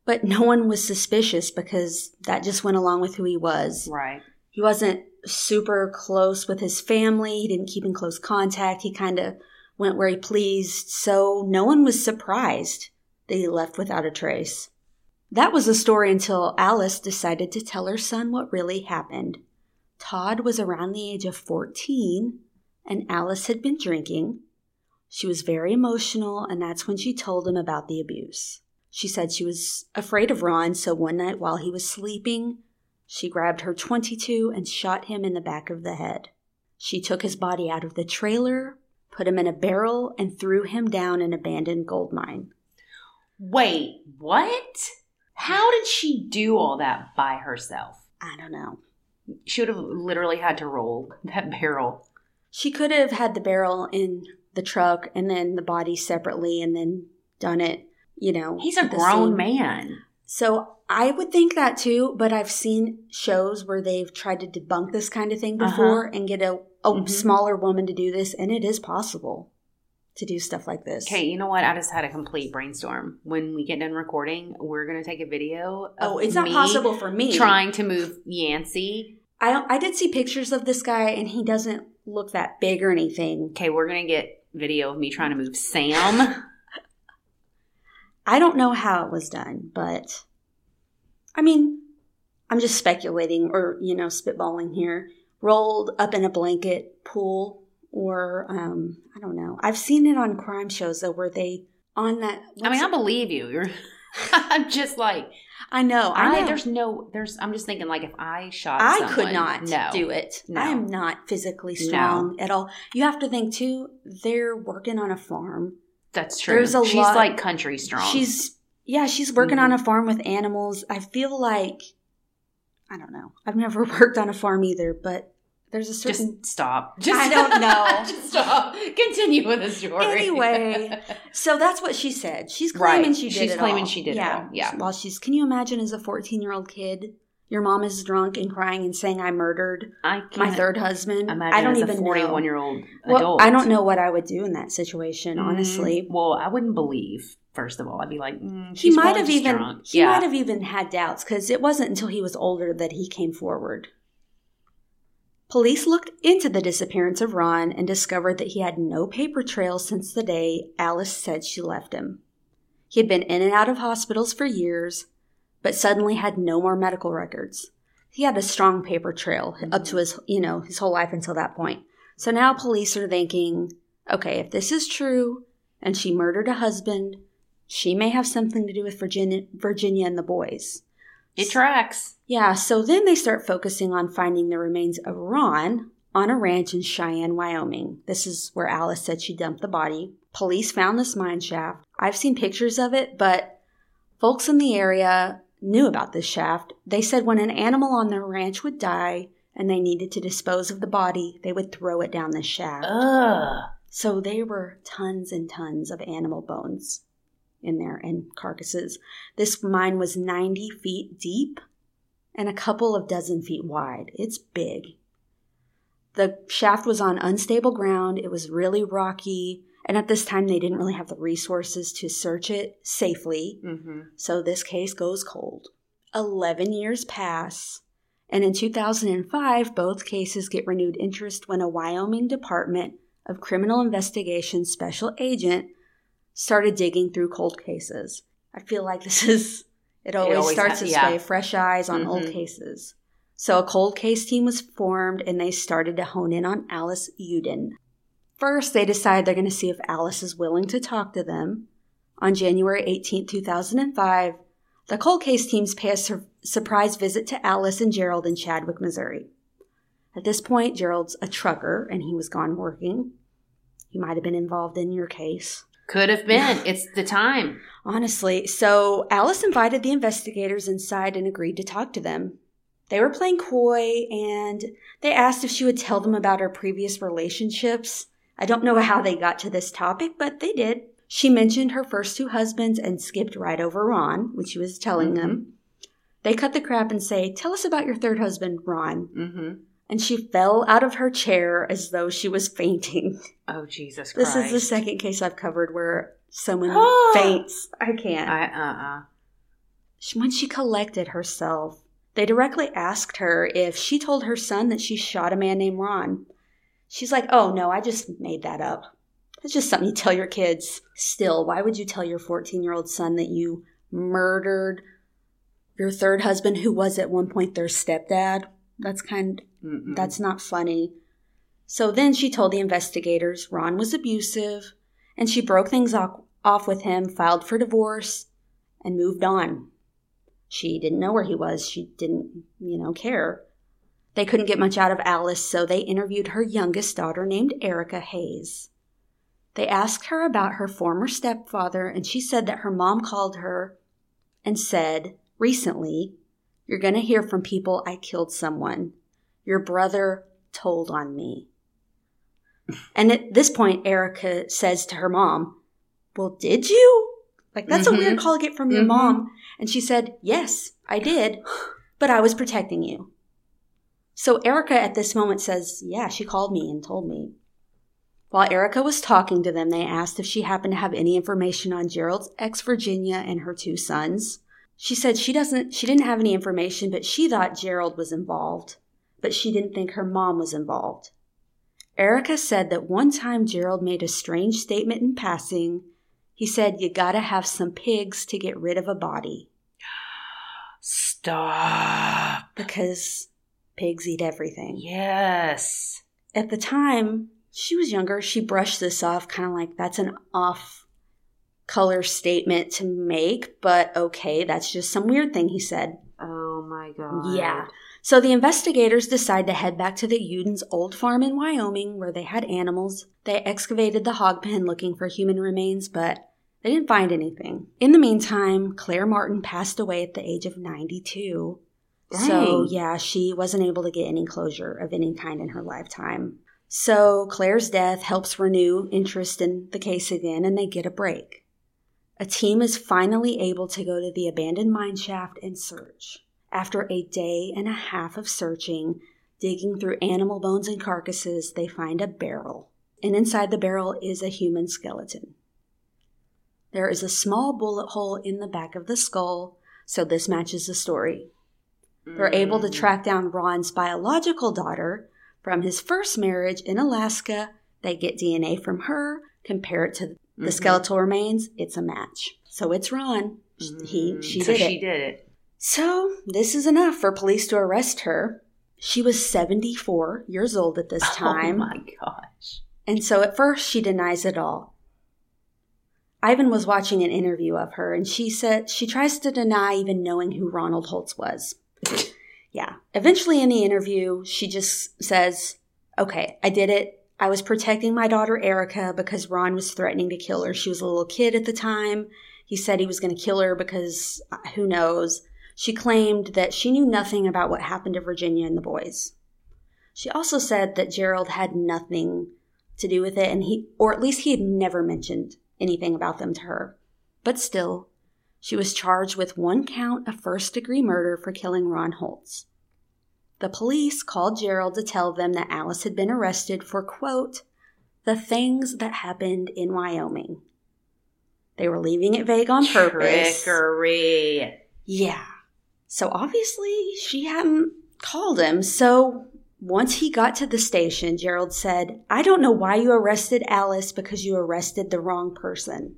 [SPEAKER 2] But no one was suspicious because that just went along with who he was.
[SPEAKER 1] Right.
[SPEAKER 2] He wasn't super close with his family, he didn't keep in close contact. He kind of went where he pleased, so no one was surprised that he left without a trace. That was the story until Alice decided to tell her son what really happened. Todd was around the age of 14, and Alice had been drinking. She was very emotional, and that's when she told him about the abuse. She said she was afraid of Ron, so one night while he was sleeping, she grabbed her 22 and shot him in the back of the head. She took his body out of the trailer, put him in a barrel, and threw him down an abandoned gold mine.
[SPEAKER 1] Wait, what? How did she do all that by herself?
[SPEAKER 2] I don't know.
[SPEAKER 1] She would have literally had to roll that barrel.
[SPEAKER 2] She could have had the barrel in the truck and then the body separately and then done it, you know.
[SPEAKER 1] He's a grown
[SPEAKER 2] scene.
[SPEAKER 1] man.
[SPEAKER 2] So I would think that too, but I've seen shows where they've tried to debunk this kind of thing before and get a, a
[SPEAKER 1] Mhm.
[SPEAKER 2] smaller woman to do this, and it is possible to do stuff like this.
[SPEAKER 1] Okay, you know what? I just had a complete brainstorm. When we get done recording, we're gonna take a video. Of
[SPEAKER 2] Oh, it's not
[SPEAKER 1] me
[SPEAKER 2] possible for me.
[SPEAKER 1] Trying to move Yancey.
[SPEAKER 2] I I did see pictures of this guy, and he doesn't look that big or anything.
[SPEAKER 1] Okay, we're gonna get video of me trying to move Sam.
[SPEAKER 2] I don't know how it was done, but I mean, I'm just speculating or, you know, spitballing here. Rolled up in a blanket pool, or um, I don't know. I've seen it on crime shows though, where they on that.
[SPEAKER 1] I mean, I believe you. You're. I'm just like
[SPEAKER 2] I know. I, know.
[SPEAKER 1] There's no. There's. I'm just thinking like if I shot.
[SPEAKER 2] I
[SPEAKER 1] someone,
[SPEAKER 2] could not
[SPEAKER 1] no.
[SPEAKER 2] do it.
[SPEAKER 1] No.
[SPEAKER 2] I am not physically strong at all. You have to think too. They're working on a farm.
[SPEAKER 1] That's true.
[SPEAKER 2] There's a
[SPEAKER 1] She's
[SPEAKER 2] lot-
[SPEAKER 1] like country strong.
[SPEAKER 2] She's yeah, she's working
[SPEAKER 1] Mhm.
[SPEAKER 2] on a farm with animals. I feel like I don't know. I've never worked on a farm either, but there's a certain
[SPEAKER 1] just stop. Just
[SPEAKER 2] I don't know.
[SPEAKER 1] just stop. Continue with the story.
[SPEAKER 2] Anyway, so that's what she said. She's claiming
[SPEAKER 1] Right.
[SPEAKER 2] she did
[SPEAKER 1] She's claiming
[SPEAKER 2] all.
[SPEAKER 1] she did it all. Yeah.
[SPEAKER 2] While she's can you imagine as a 14-year-old kid, your mom is drunk and crying and saying I murdered
[SPEAKER 1] I
[SPEAKER 2] my third husband. I don't even
[SPEAKER 1] a 41
[SPEAKER 2] know.
[SPEAKER 1] year old
[SPEAKER 2] Well,
[SPEAKER 1] adult.
[SPEAKER 2] I don't know what I would do in that situation,
[SPEAKER 1] Mm,
[SPEAKER 2] honestly.
[SPEAKER 1] Well, I wouldn't believe. First of all, I'd be like, mm,
[SPEAKER 2] He might have even
[SPEAKER 1] drunk.
[SPEAKER 2] he
[SPEAKER 1] yeah.
[SPEAKER 2] might have even had doubts because it wasn't until he was older that he came forward. Police looked into the disappearance of Ron and discovered that he had no paper trail since the day Alice said she left him. He had been in and out of hospitals for years, but suddenly had no more medical records. He had a strong paper trail up to his, you know, his whole life until that point. So now police are thinking, okay, if this is true and she murdered a husband, she may have something to do with Virginia, Virginia and the boys.
[SPEAKER 1] It tracks.
[SPEAKER 2] Yeah, so then they start focusing on finding the remains of Ron on a ranch in Cheyenne, Wyoming. This is where Alice said she dumped the body. Police found this mine shaft. I've seen pictures of it, but folks in the area knew about this shaft. They said when an animal on their ranch would die and they needed to dispose of the body, they would throw it down the shaft.
[SPEAKER 1] Ugh.
[SPEAKER 2] So there were tons and tons of animal bones in there and carcasses. This mine was 90 feet deep and a couple of dozen feet wide. It's big. The shaft was on unstable ground, it was really rocky, and at this time they didn't really have the resources to search it safely.
[SPEAKER 1] Mm-hmm.
[SPEAKER 2] So this case goes cold. 11 years pass, and in 2005, both cases get renewed interest when a Wyoming Department of Criminal Investigation special agent started digging through cold cases. I feel like this is, it always,
[SPEAKER 1] always
[SPEAKER 2] starts
[SPEAKER 1] ha-
[SPEAKER 2] this
[SPEAKER 1] yeah.
[SPEAKER 2] way fresh eyes on old
[SPEAKER 1] Mhm.
[SPEAKER 2] cases. So a cold case team was formed and they started to hone in on Alice Uden. First, they decide they're going to see if Alice is willing to talk to them. On January 18, 2005, the cold case teams pay a sur- surprise visit to Alice and Gerald in Chadwick, Missouri. At this point, Gerald's a trucker and he was gone working. He might have been involved in your case.
[SPEAKER 1] Could have been. it's the time.
[SPEAKER 2] Honestly, so Alice invited the investigators inside and agreed to talk to them. They were playing coy and they asked if she would tell them about her previous relationships, I don't know how they got to this topic, but they did. She mentioned her first two husbands and skipped right over Ron, which she was telling mm-hmm. them. They cut the crap and say, Tell us about your third husband, Ron. Mm-hmm. And she fell out of her chair as though she was fainting.
[SPEAKER 1] Oh, Jesus Christ.
[SPEAKER 2] This is the second case I've covered where someone faints. I can't. I, uh-uh. When she collected herself, they directly asked her if she told her son that she shot a man named Ron. She's like, oh no, I just made that up. It's just something you tell your kids. Still, why would you tell your 14 year old son that you murdered your third husband, who was at one point their stepdad? That's kind, Mm-mm. that's not funny. So then she told the investigators Ron was abusive and she broke things off with him, filed for divorce, and moved on. She didn't know where he was. She didn't, you know, care. They couldn't get much out of Alice, so they interviewed her youngest daughter named Erica Hayes. They asked her about her former stepfather, and she said that her mom called her and said, recently, You're going to hear from people I killed someone. Your brother told on me. And at this point, Erica says to her mom, Well, did you? Like, that's mm-hmm. a weird call to get from your mm-hmm. mom. And she said, Yes, I did, but I was protecting you. So Erica at this moment says, Yeah, she called me and told me. While Erica was talking to them, they asked if she happened to have any information on Gerald's ex Virginia and her two sons. She said she doesn't she didn't have any information, but she thought Gerald was involved, but she didn't think her mom was involved. Erica said that one time Gerald made a strange statement in passing. He said, You gotta have some pigs to get rid of a body.
[SPEAKER 1] Stop.
[SPEAKER 2] Because pigs eat everything.
[SPEAKER 1] Yes.
[SPEAKER 2] At the time, she was younger. She brushed this off, kind of like that's an off color statement to make, but okay, that's just some weird thing he said.
[SPEAKER 1] Oh my God.
[SPEAKER 2] Yeah. So the investigators decide to head back to the Udens' old farm in Wyoming where they had animals. They excavated the hog pen looking for human remains, but they didn't find anything. In the meantime, Claire Martin passed away at the age of 92. Dang. So, yeah, she wasn't able to get any closure of any kind in her lifetime. So, Claire's death helps renew interest in the case again, and they get a break. A team is finally able to go to the abandoned mine shaft and search. After a day and a half of searching, digging through animal bones and carcasses, they find a barrel. And inside the barrel is a human skeleton. There is a small bullet hole in the back of the skull, so this matches the story. They're able to track down Ron's biological daughter from his first marriage in Alaska. They get DNA from her, compare it to the mm-hmm. skeletal remains. It's a match. So it's Ron. Mm-hmm. He she
[SPEAKER 1] so
[SPEAKER 2] did
[SPEAKER 1] she
[SPEAKER 2] it.
[SPEAKER 1] did it.
[SPEAKER 2] So, this is enough for police to arrest her. She was 74 years old at this oh time.
[SPEAKER 1] Oh my gosh.
[SPEAKER 2] And so at first she denies it all. Ivan was watching an interview of her and she said she tries to deny even knowing who Ronald Holtz was. yeah. Eventually in the interview, she just says, Okay, I did it. I was protecting my daughter Erica because Ron was threatening to kill her. She was a little kid at the time. He said he was going to kill her because uh, who knows. She claimed that she knew nothing about what happened to Virginia and the boys. She also said that Gerald had nothing to do with it and he or at least he had never mentioned anything about them to her. But still, she was charged with one count of first degree murder for killing Ron Holtz. The police called Gerald to tell them that Alice had been arrested for, quote, the things that happened in Wyoming. They were leaving it vague on purpose.
[SPEAKER 1] Trickery.
[SPEAKER 2] Yeah. So obviously she hadn't called him. So once he got to the station, Gerald said, I don't know why you arrested Alice because you arrested the wrong person.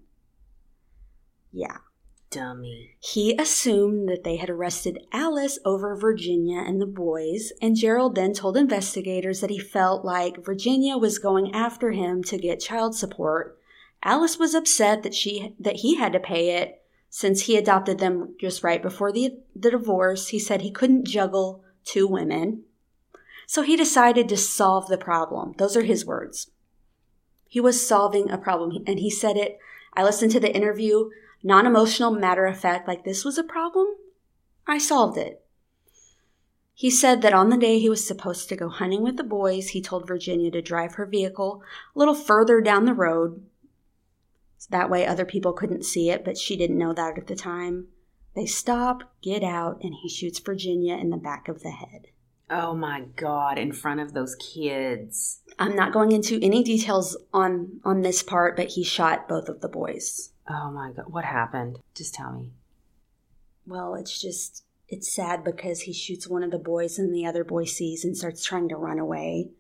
[SPEAKER 2] Yeah.
[SPEAKER 1] Dummy.
[SPEAKER 2] He assumed that they had arrested Alice over Virginia and the boys, and Gerald then told investigators that he felt like Virginia was going after him to get child support. Alice was upset that she that he had to pay it, since he adopted them just right before the, the divorce, he said he couldn't juggle two women. So he decided to solve the problem. Those are his words. He was solving a problem, and he said it. I listened to the interview, non emotional, matter of fact, like this was a problem. I solved it. He said that on the day he was supposed to go hunting with the boys, he told Virginia to drive her vehicle a little further down the road. So that way other people couldn't see it, but she didn't know that at the time. They stop, get out, and he shoots Virginia in the back of the head.
[SPEAKER 1] Oh my god, in front of those kids.
[SPEAKER 2] I'm not going into any details on on this part, but he shot both of the boys.
[SPEAKER 1] Oh my god, what happened? Just tell me.
[SPEAKER 2] Well, it's just it's sad because he shoots one of the boys and the other boy sees and starts trying to run away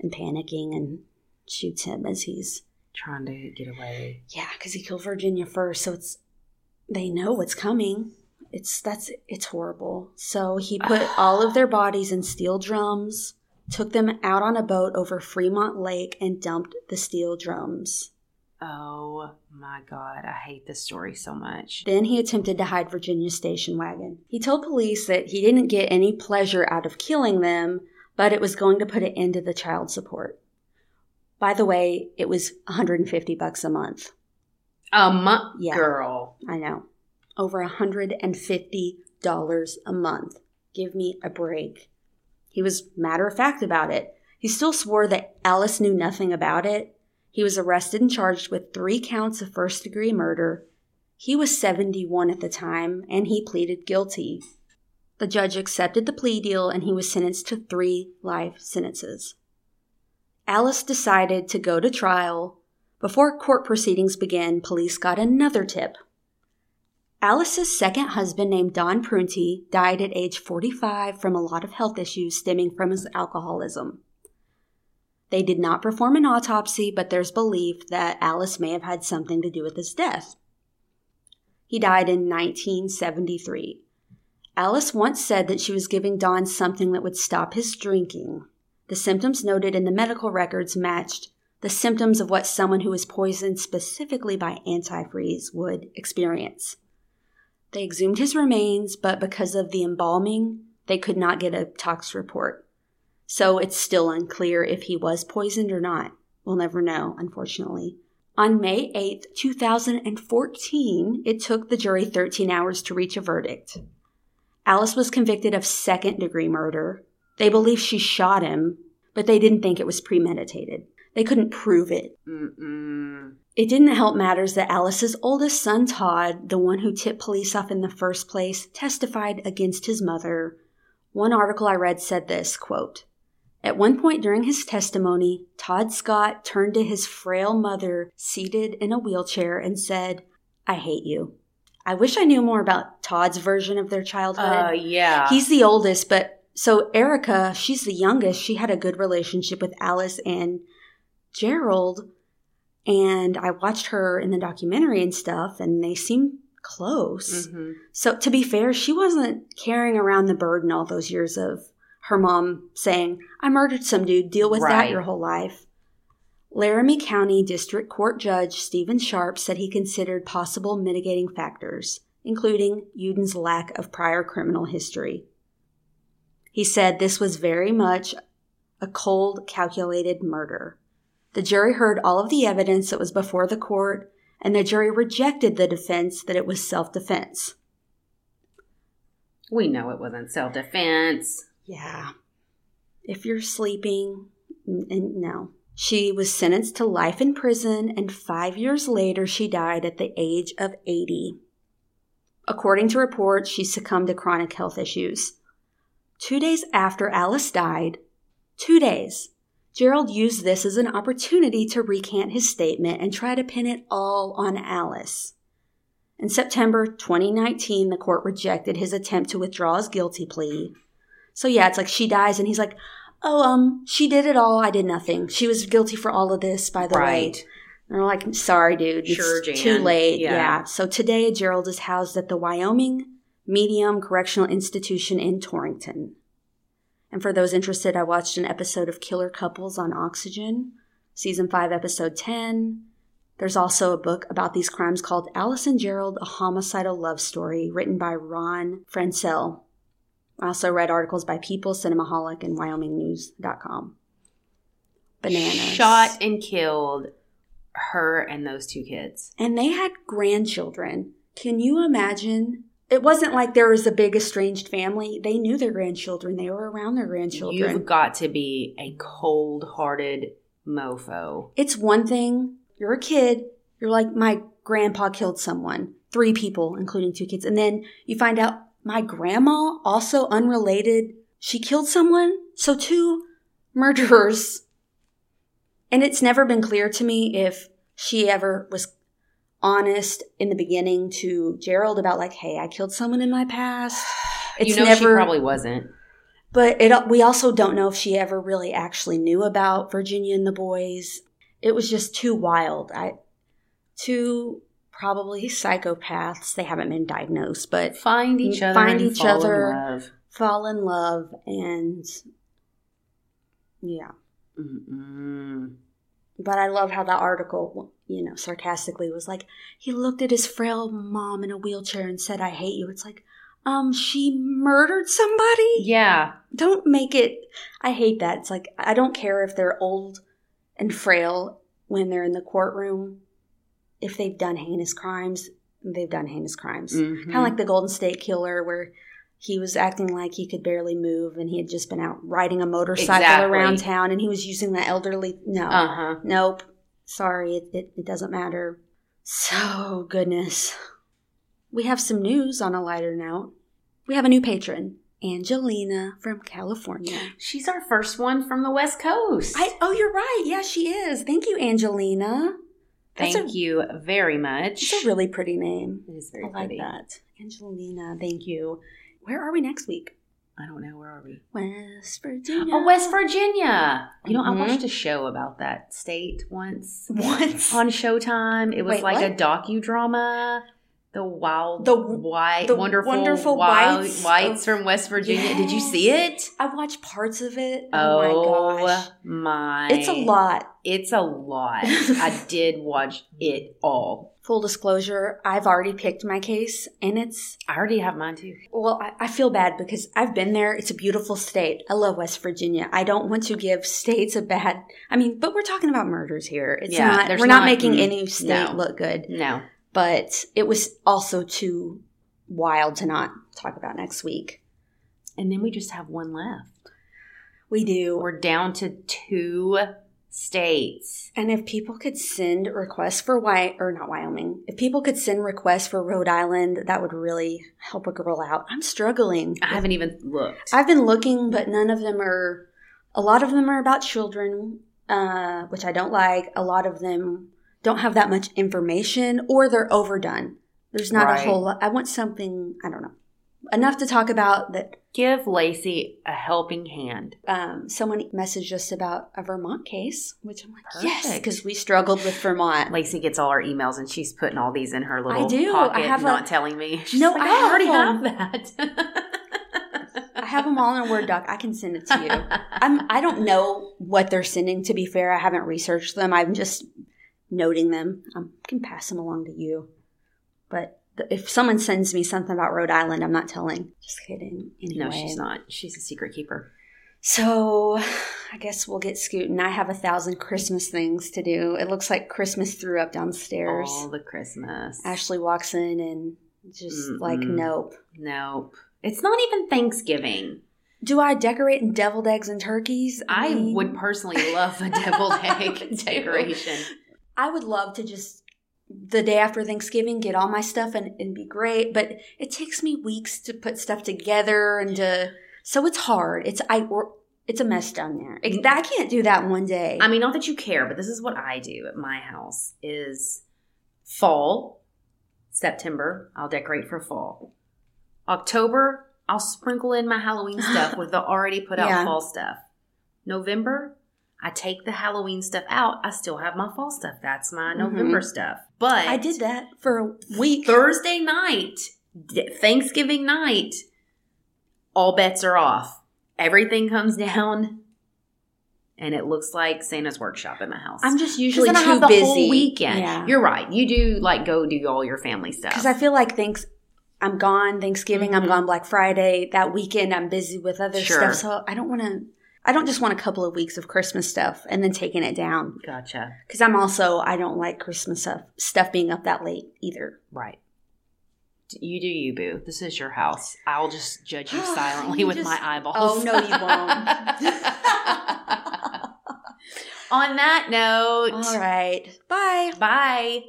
[SPEAKER 2] and panicking and shoots him as he's
[SPEAKER 1] Trying to get away.
[SPEAKER 2] yeah because he killed virginia first so it's they know what's coming it's that's it's horrible so he put all of their bodies in steel drums took them out on a boat over fremont lake and dumped the steel drums
[SPEAKER 1] Oh my god, I hate this story so much.
[SPEAKER 2] Then he attempted to hide Virginia's station wagon. He told police that he didn't get any pleasure out of killing them, but it was going to put an end to the child support. By the way, it was 150 bucks a month.
[SPEAKER 1] A month,
[SPEAKER 2] Yeah.
[SPEAKER 1] girl.
[SPEAKER 2] I know. Over $150 a month. Give me a break. He was matter of fact about it. He still swore that Alice knew nothing about it. He was arrested and charged with three counts of first degree murder. He was 71 at the time and he pleaded guilty. The judge accepted the plea deal and he was sentenced to three life sentences. Alice decided to go to trial. Before court proceedings began, police got another tip. Alice's second husband, named Don Prunty, died at age 45 from a lot of health issues stemming from his alcoholism. They did not perform an autopsy, but there's belief that Alice may have had something to do with his death. He died in 1973. Alice once said that she was giving Don something that would stop his drinking. The symptoms noted in the medical records matched the symptoms of what someone who was poisoned specifically by antifreeze would experience. They exhumed his remains, but because of the embalming, they could not get a tox report. So it's still unclear if he was poisoned or not. We'll never know, unfortunately. On May 8th, 2014, it took the jury 13 hours to reach a verdict. Alice was convicted of second degree murder. They believe she shot him, but they didn't think it was premeditated. They couldn't prove it.
[SPEAKER 1] Mm-mm.
[SPEAKER 2] It didn't help matters that Alice's oldest son, Todd, the one who tipped police off in the first place, testified against his mother. One article I read said this quote, At one point during his testimony, Todd Scott turned to his frail mother seated in a wheelchair and said, I hate you. I wish I knew more about Todd's version of their childhood.
[SPEAKER 1] Uh, yeah.
[SPEAKER 2] He's the oldest, but so Erica, she's the youngest. She had a good relationship with Alice and Gerald. And I watched her in the documentary and stuff, and they seem close.
[SPEAKER 1] Mhm.
[SPEAKER 2] So, to be fair, she wasn't carrying around the burden all those years of her mom saying, I murdered some dude, deal with that your whole life. Laramie County District Court Judge Steven Sharpe said he considered possible mitigating factors, including Uden's lack of prior criminal history. He said this was very much a cold, calculated murder. The jury heard all of the evidence that was before the court, and the jury rejected the defense that it was self defense.
[SPEAKER 1] We know it wasn't self defense.
[SPEAKER 2] Yeah. If you're sleeping, n- n- no. She was sentenced to life in prison, and five years later, she died at the age of 80. According to reports, she succumbed to chronic health issues. Two days after Alice died, two days, Gerald used this as an opportunity to recant his statement and try to pin it all on Alice. In September 2019, the court rejected his attempt to withdraw his guilty plea. So yeah, it's like she dies and he's like, "Oh, um, she did it all. I did nothing. She was guilty for all of this, by the way."
[SPEAKER 1] Right.
[SPEAKER 2] And we're like, "Sorry, dude.
[SPEAKER 1] Sure,
[SPEAKER 2] it's
[SPEAKER 1] Jan.
[SPEAKER 2] too late."
[SPEAKER 1] Yeah.
[SPEAKER 2] yeah. So today, Gerald is housed at the Wyoming Medium Correctional Institution in Torrington. And for those interested, I watched an episode of Killer Couples on Oxygen, season 5, episode 10. There's also a book about these crimes called Alice and Gerald, a homicidal love story, written by Ron Franscell. I also read articles by People, Cinemaholic, and WyomingNews.com. Bananas.
[SPEAKER 1] Shot and killed her and those two kids.
[SPEAKER 2] And they had grandchildren. Can you imagine it wasn't like there was a big estranged family. They knew their grandchildren. They were around their grandchildren.
[SPEAKER 1] You've got to be a cold hearted mofo.
[SPEAKER 2] it's one thing. You're a kid. You're like, my grandpa killed someone. Three people, including two kids. And then you find out my grandma, also unrelated, she killed someone. So two murderers. And it's never been clear to me if she ever was honest in the beginning to Gerald about like, hey, I killed someone in my past. It's
[SPEAKER 1] you know
[SPEAKER 2] never
[SPEAKER 1] she probably wasn't.
[SPEAKER 2] but it, we also don't know if she ever really actually knew about Virginia and the boys. It was just too wild. I, two probably psychopaths. They haven't been diagnosed, but
[SPEAKER 1] Find each other.
[SPEAKER 2] Find each
[SPEAKER 1] fall in
[SPEAKER 2] other.
[SPEAKER 1] love.
[SPEAKER 2] fall in love and yeah.
[SPEAKER 1] Mm-mm.
[SPEAKER 2] But I love how the article, you know, sarcastically was like, he looked at his frail mom in a wheelchair and said, I hate you. It's like, um, she murdered somebody?
[SPEAKER 1] Yeah.
[SPEAKER 2] don't make it i hate that it's like i don't care if they're old and frail when they're in the courtroom if they've done heinous crimes they've done heinous crimes
[SPEAKER 1] Mhm.
[SPEAKER 2] kind of like the golden state killer where he was acting like he could barely move and he had just been out riding a motorcycle
[SPEAKER 1] Exactly.
[SPEAKER 2] around town and he was using the elderly no.
[SPEAKER 1] Uh huh.
[SPEAKER 2] nope. Sorry it, it, it doesn't matter. So goodness. We have some news on a lighter note. We have a new patron angelina from california.
[SPEAKER 1] She's our first one from the West Coast.
[SPEAKER 2] I, oh you're right. Yeah she is. Thank you angelina. That's
[SPEAKER 1] Thank
[SPEAKER 2] a-
[SPEAKER 1] you very much.
[SPEAKER 2] it's a really pretty name.
[SPEAKER 1] It is very
[SPEAKER 2] i like
[SPEAKER 1] pretty.
[SPEAKER 2] that. Angelina thank you where are we next week
[SPEAKER 1] I don't know. Where are we?
[SPEAKER 2] west virginia
[SPEAKER 1] Oh, West Virginia. You know,
[SPEAKER 2] Mhm.
[SPEAKER 1] I watched a show about that state once
[SPEAKER 2] Once?
[SPEAKER 1] on Showtime. It was
[SPEAKER 2] Wait,
[SPEAKER 1] like
[SPEAKER 2] what?
[SPEAKER 1] a docudrama. The wild,
[SPEAKER 2] The-
[SPEAKER 1] white,
[SPEAKER 2] the
[SPEAKER 1] wonderful,
[SPEAKER 2] wonderful
[SPEAKER 1] wild
[SPEAKER 2] whites
[SPEAKER 1] whites,
[SPEAKER 2] of-
[SPEAKER 1] from West Virginia. Did you see it?
[SPEAKER 2] i watched parts of it oh,
[SPEAKER 1] Oh,
[SPEAKER 2] my gosh
[SPEAKER 1] my!
[SPEAKER 2] it's a lot
[SPEAKER 1] It's a lot. I did watch it all.
[SPEAKER 2] Full disclosure i've already picked my case and it's
[SPEAKER 1] I already have mine too.
[SPEAKER 2] well I, I feel bad because i've been there. It's a beautiful state. I love west virginia. I don't want to give states a bad i mean but we're talking about murders here. It's
[SPEAKER 1] Yeah,
[SPEAKER 2] not we're not,
[SPEAKER 1] not-
[SPEAKER 2] making
[SPEAKER 1] mm,
[SPEAKER 2] any state
[SPEAKER 1] no.
[SPEAKER 2] look good.
[SPEAKER 1] No,
[SPEAKER 2] but it was also too wild to not talk about next week.
[SPEAKER 1] And then we just have one left.
[SPEAKER 2] we do.
[SPEAKER 1] We're down to two states.
[SPEAKER 2] and if people could send requests for Wy or not Wyoming, if people could send requests for Rhode Island, that would really help a girl out. I'm struggling.
[SPEAKER 1] I haven't even looked.
[SPEAKER 2] I've been looking, but none of them are. A lot of them are about children, uh, which I don't like. A lot of them don't have that much information, or they're overdone. There's not
[SPEAKER 1] Right.
[SPEAKER 2] a whole lot. I want something. I don't know enough to talk about that.
[SPEAKER 1] Give Lacey a helping hand.
[SPEAKER 2] Um, someone messaged us about a Vermont case, which I'm like, yes, because we struggled with Vermont.
[SPEAKER 1] Lacey gets all our emails and she's putting all these in her little
[SPEAKER 2] I do.
[SPEAKER 1] pocket,
[SPEAKER 2] I have a-
[SPEAKER 1] not telling me. She's
[SPEAKER 2] No,
[SPEAKER 1] like,
[SPEAKER 2] I
[SPEAKER 1] I, already
[SPEAKER 2] have
[SPEAKER 1] that.
[SPEAKER 2] I have them all in a Word doc. I can send it to you. I'm. I don't know what they're sending. To be fair, I haven't researched them. I'm just noting them. I can pass them along to you. But if someone sends me something about Rhode Island, I'm not telling. Just kidding. Anyway.
[SPEAKER 1] no, she's not. She's a secret keeper.
[SPEAKER 2] So I guess we'll get scooting. I have a thousand Christmas things to do. It looks like Christmas threw up downstairs.
[SPEAKER 1] All the Christmas.
[SPEAKER 2] Ashley walks in and just like,
[SPEAKER 1] Mm-mm.
[SPEAKER 2] nope.
[SPEAKER 1] Nope. It's not even Thanksgiving.
[SPEAKER 2] Do I decorate in deviled eggs and turkeys?
[SPEAKER 1] I
[SPEAKER 2] mean-
[SPEAKER 1] would personally love a deviled egg decoration.
[SPEAKER 2] I would love to just the day after Thanksgiving get all my stuff and, and be great, but it takes me weeks to put stuff together and to so it's hard. It's I it's a mess down there. It- I can't do that one day.
[SPEAKER 1] I mean, not that you care, but this is what I do at my house is fall, September, I'll decorate for fall. October, I'll sprinkle in my Halloween stuff with the already put out
[SPEAKER 2] Yeah.
[SPEAKER 1] fall stuff. November, I take the Halloween stuff out. I still have my fall stuff. That's my November stuff. But
[SPEAKER 2] I did that for a week.
[SPEAKER 1] Thursday night, Thanksgiving night, all bets are off. Everything comes down, and it looks like Santa's workshop in my house.
[SPEAKER 2] I'm just usually too busy.
[SPEAKER 1] weekend.
[SPEAKER 2] Yeah.
[SPEAKER 1] You're right. You do like go do all your family stuff.
[SPEAKER 2] Because I feel like thanks I'm gone Thanksgiving, I'm
[SPEAKER 1] Mhm.
[SPEAKER 2] gone Black Friday. That weekend I'm busy with other
[SPEAKER 1] Sure.
[SPEAKER 2] stuff. So I don't wanna I don't just want a couple of weeks of Christmas stuff and then taking it down.
[SPEAKER 1] Gotcha.
[SPEAKER 2] Because I'm also I don't like Christmas stuff stuff being up that late either.
[SPEAKER 1] Right. You do you, boo. This is your house. I'll just judge you silently
[SPEAKER 2] you
[SPEAKER 1] with
[SPEAKER 2] just,
[SPEAKER 1] my eyeballs.
[SPEAKER 2] Oh no, you won't.
[SPEAKER 1] On that note.
[SPEAKER 2] All right. Bye.
[SPEAKER 1] Bye.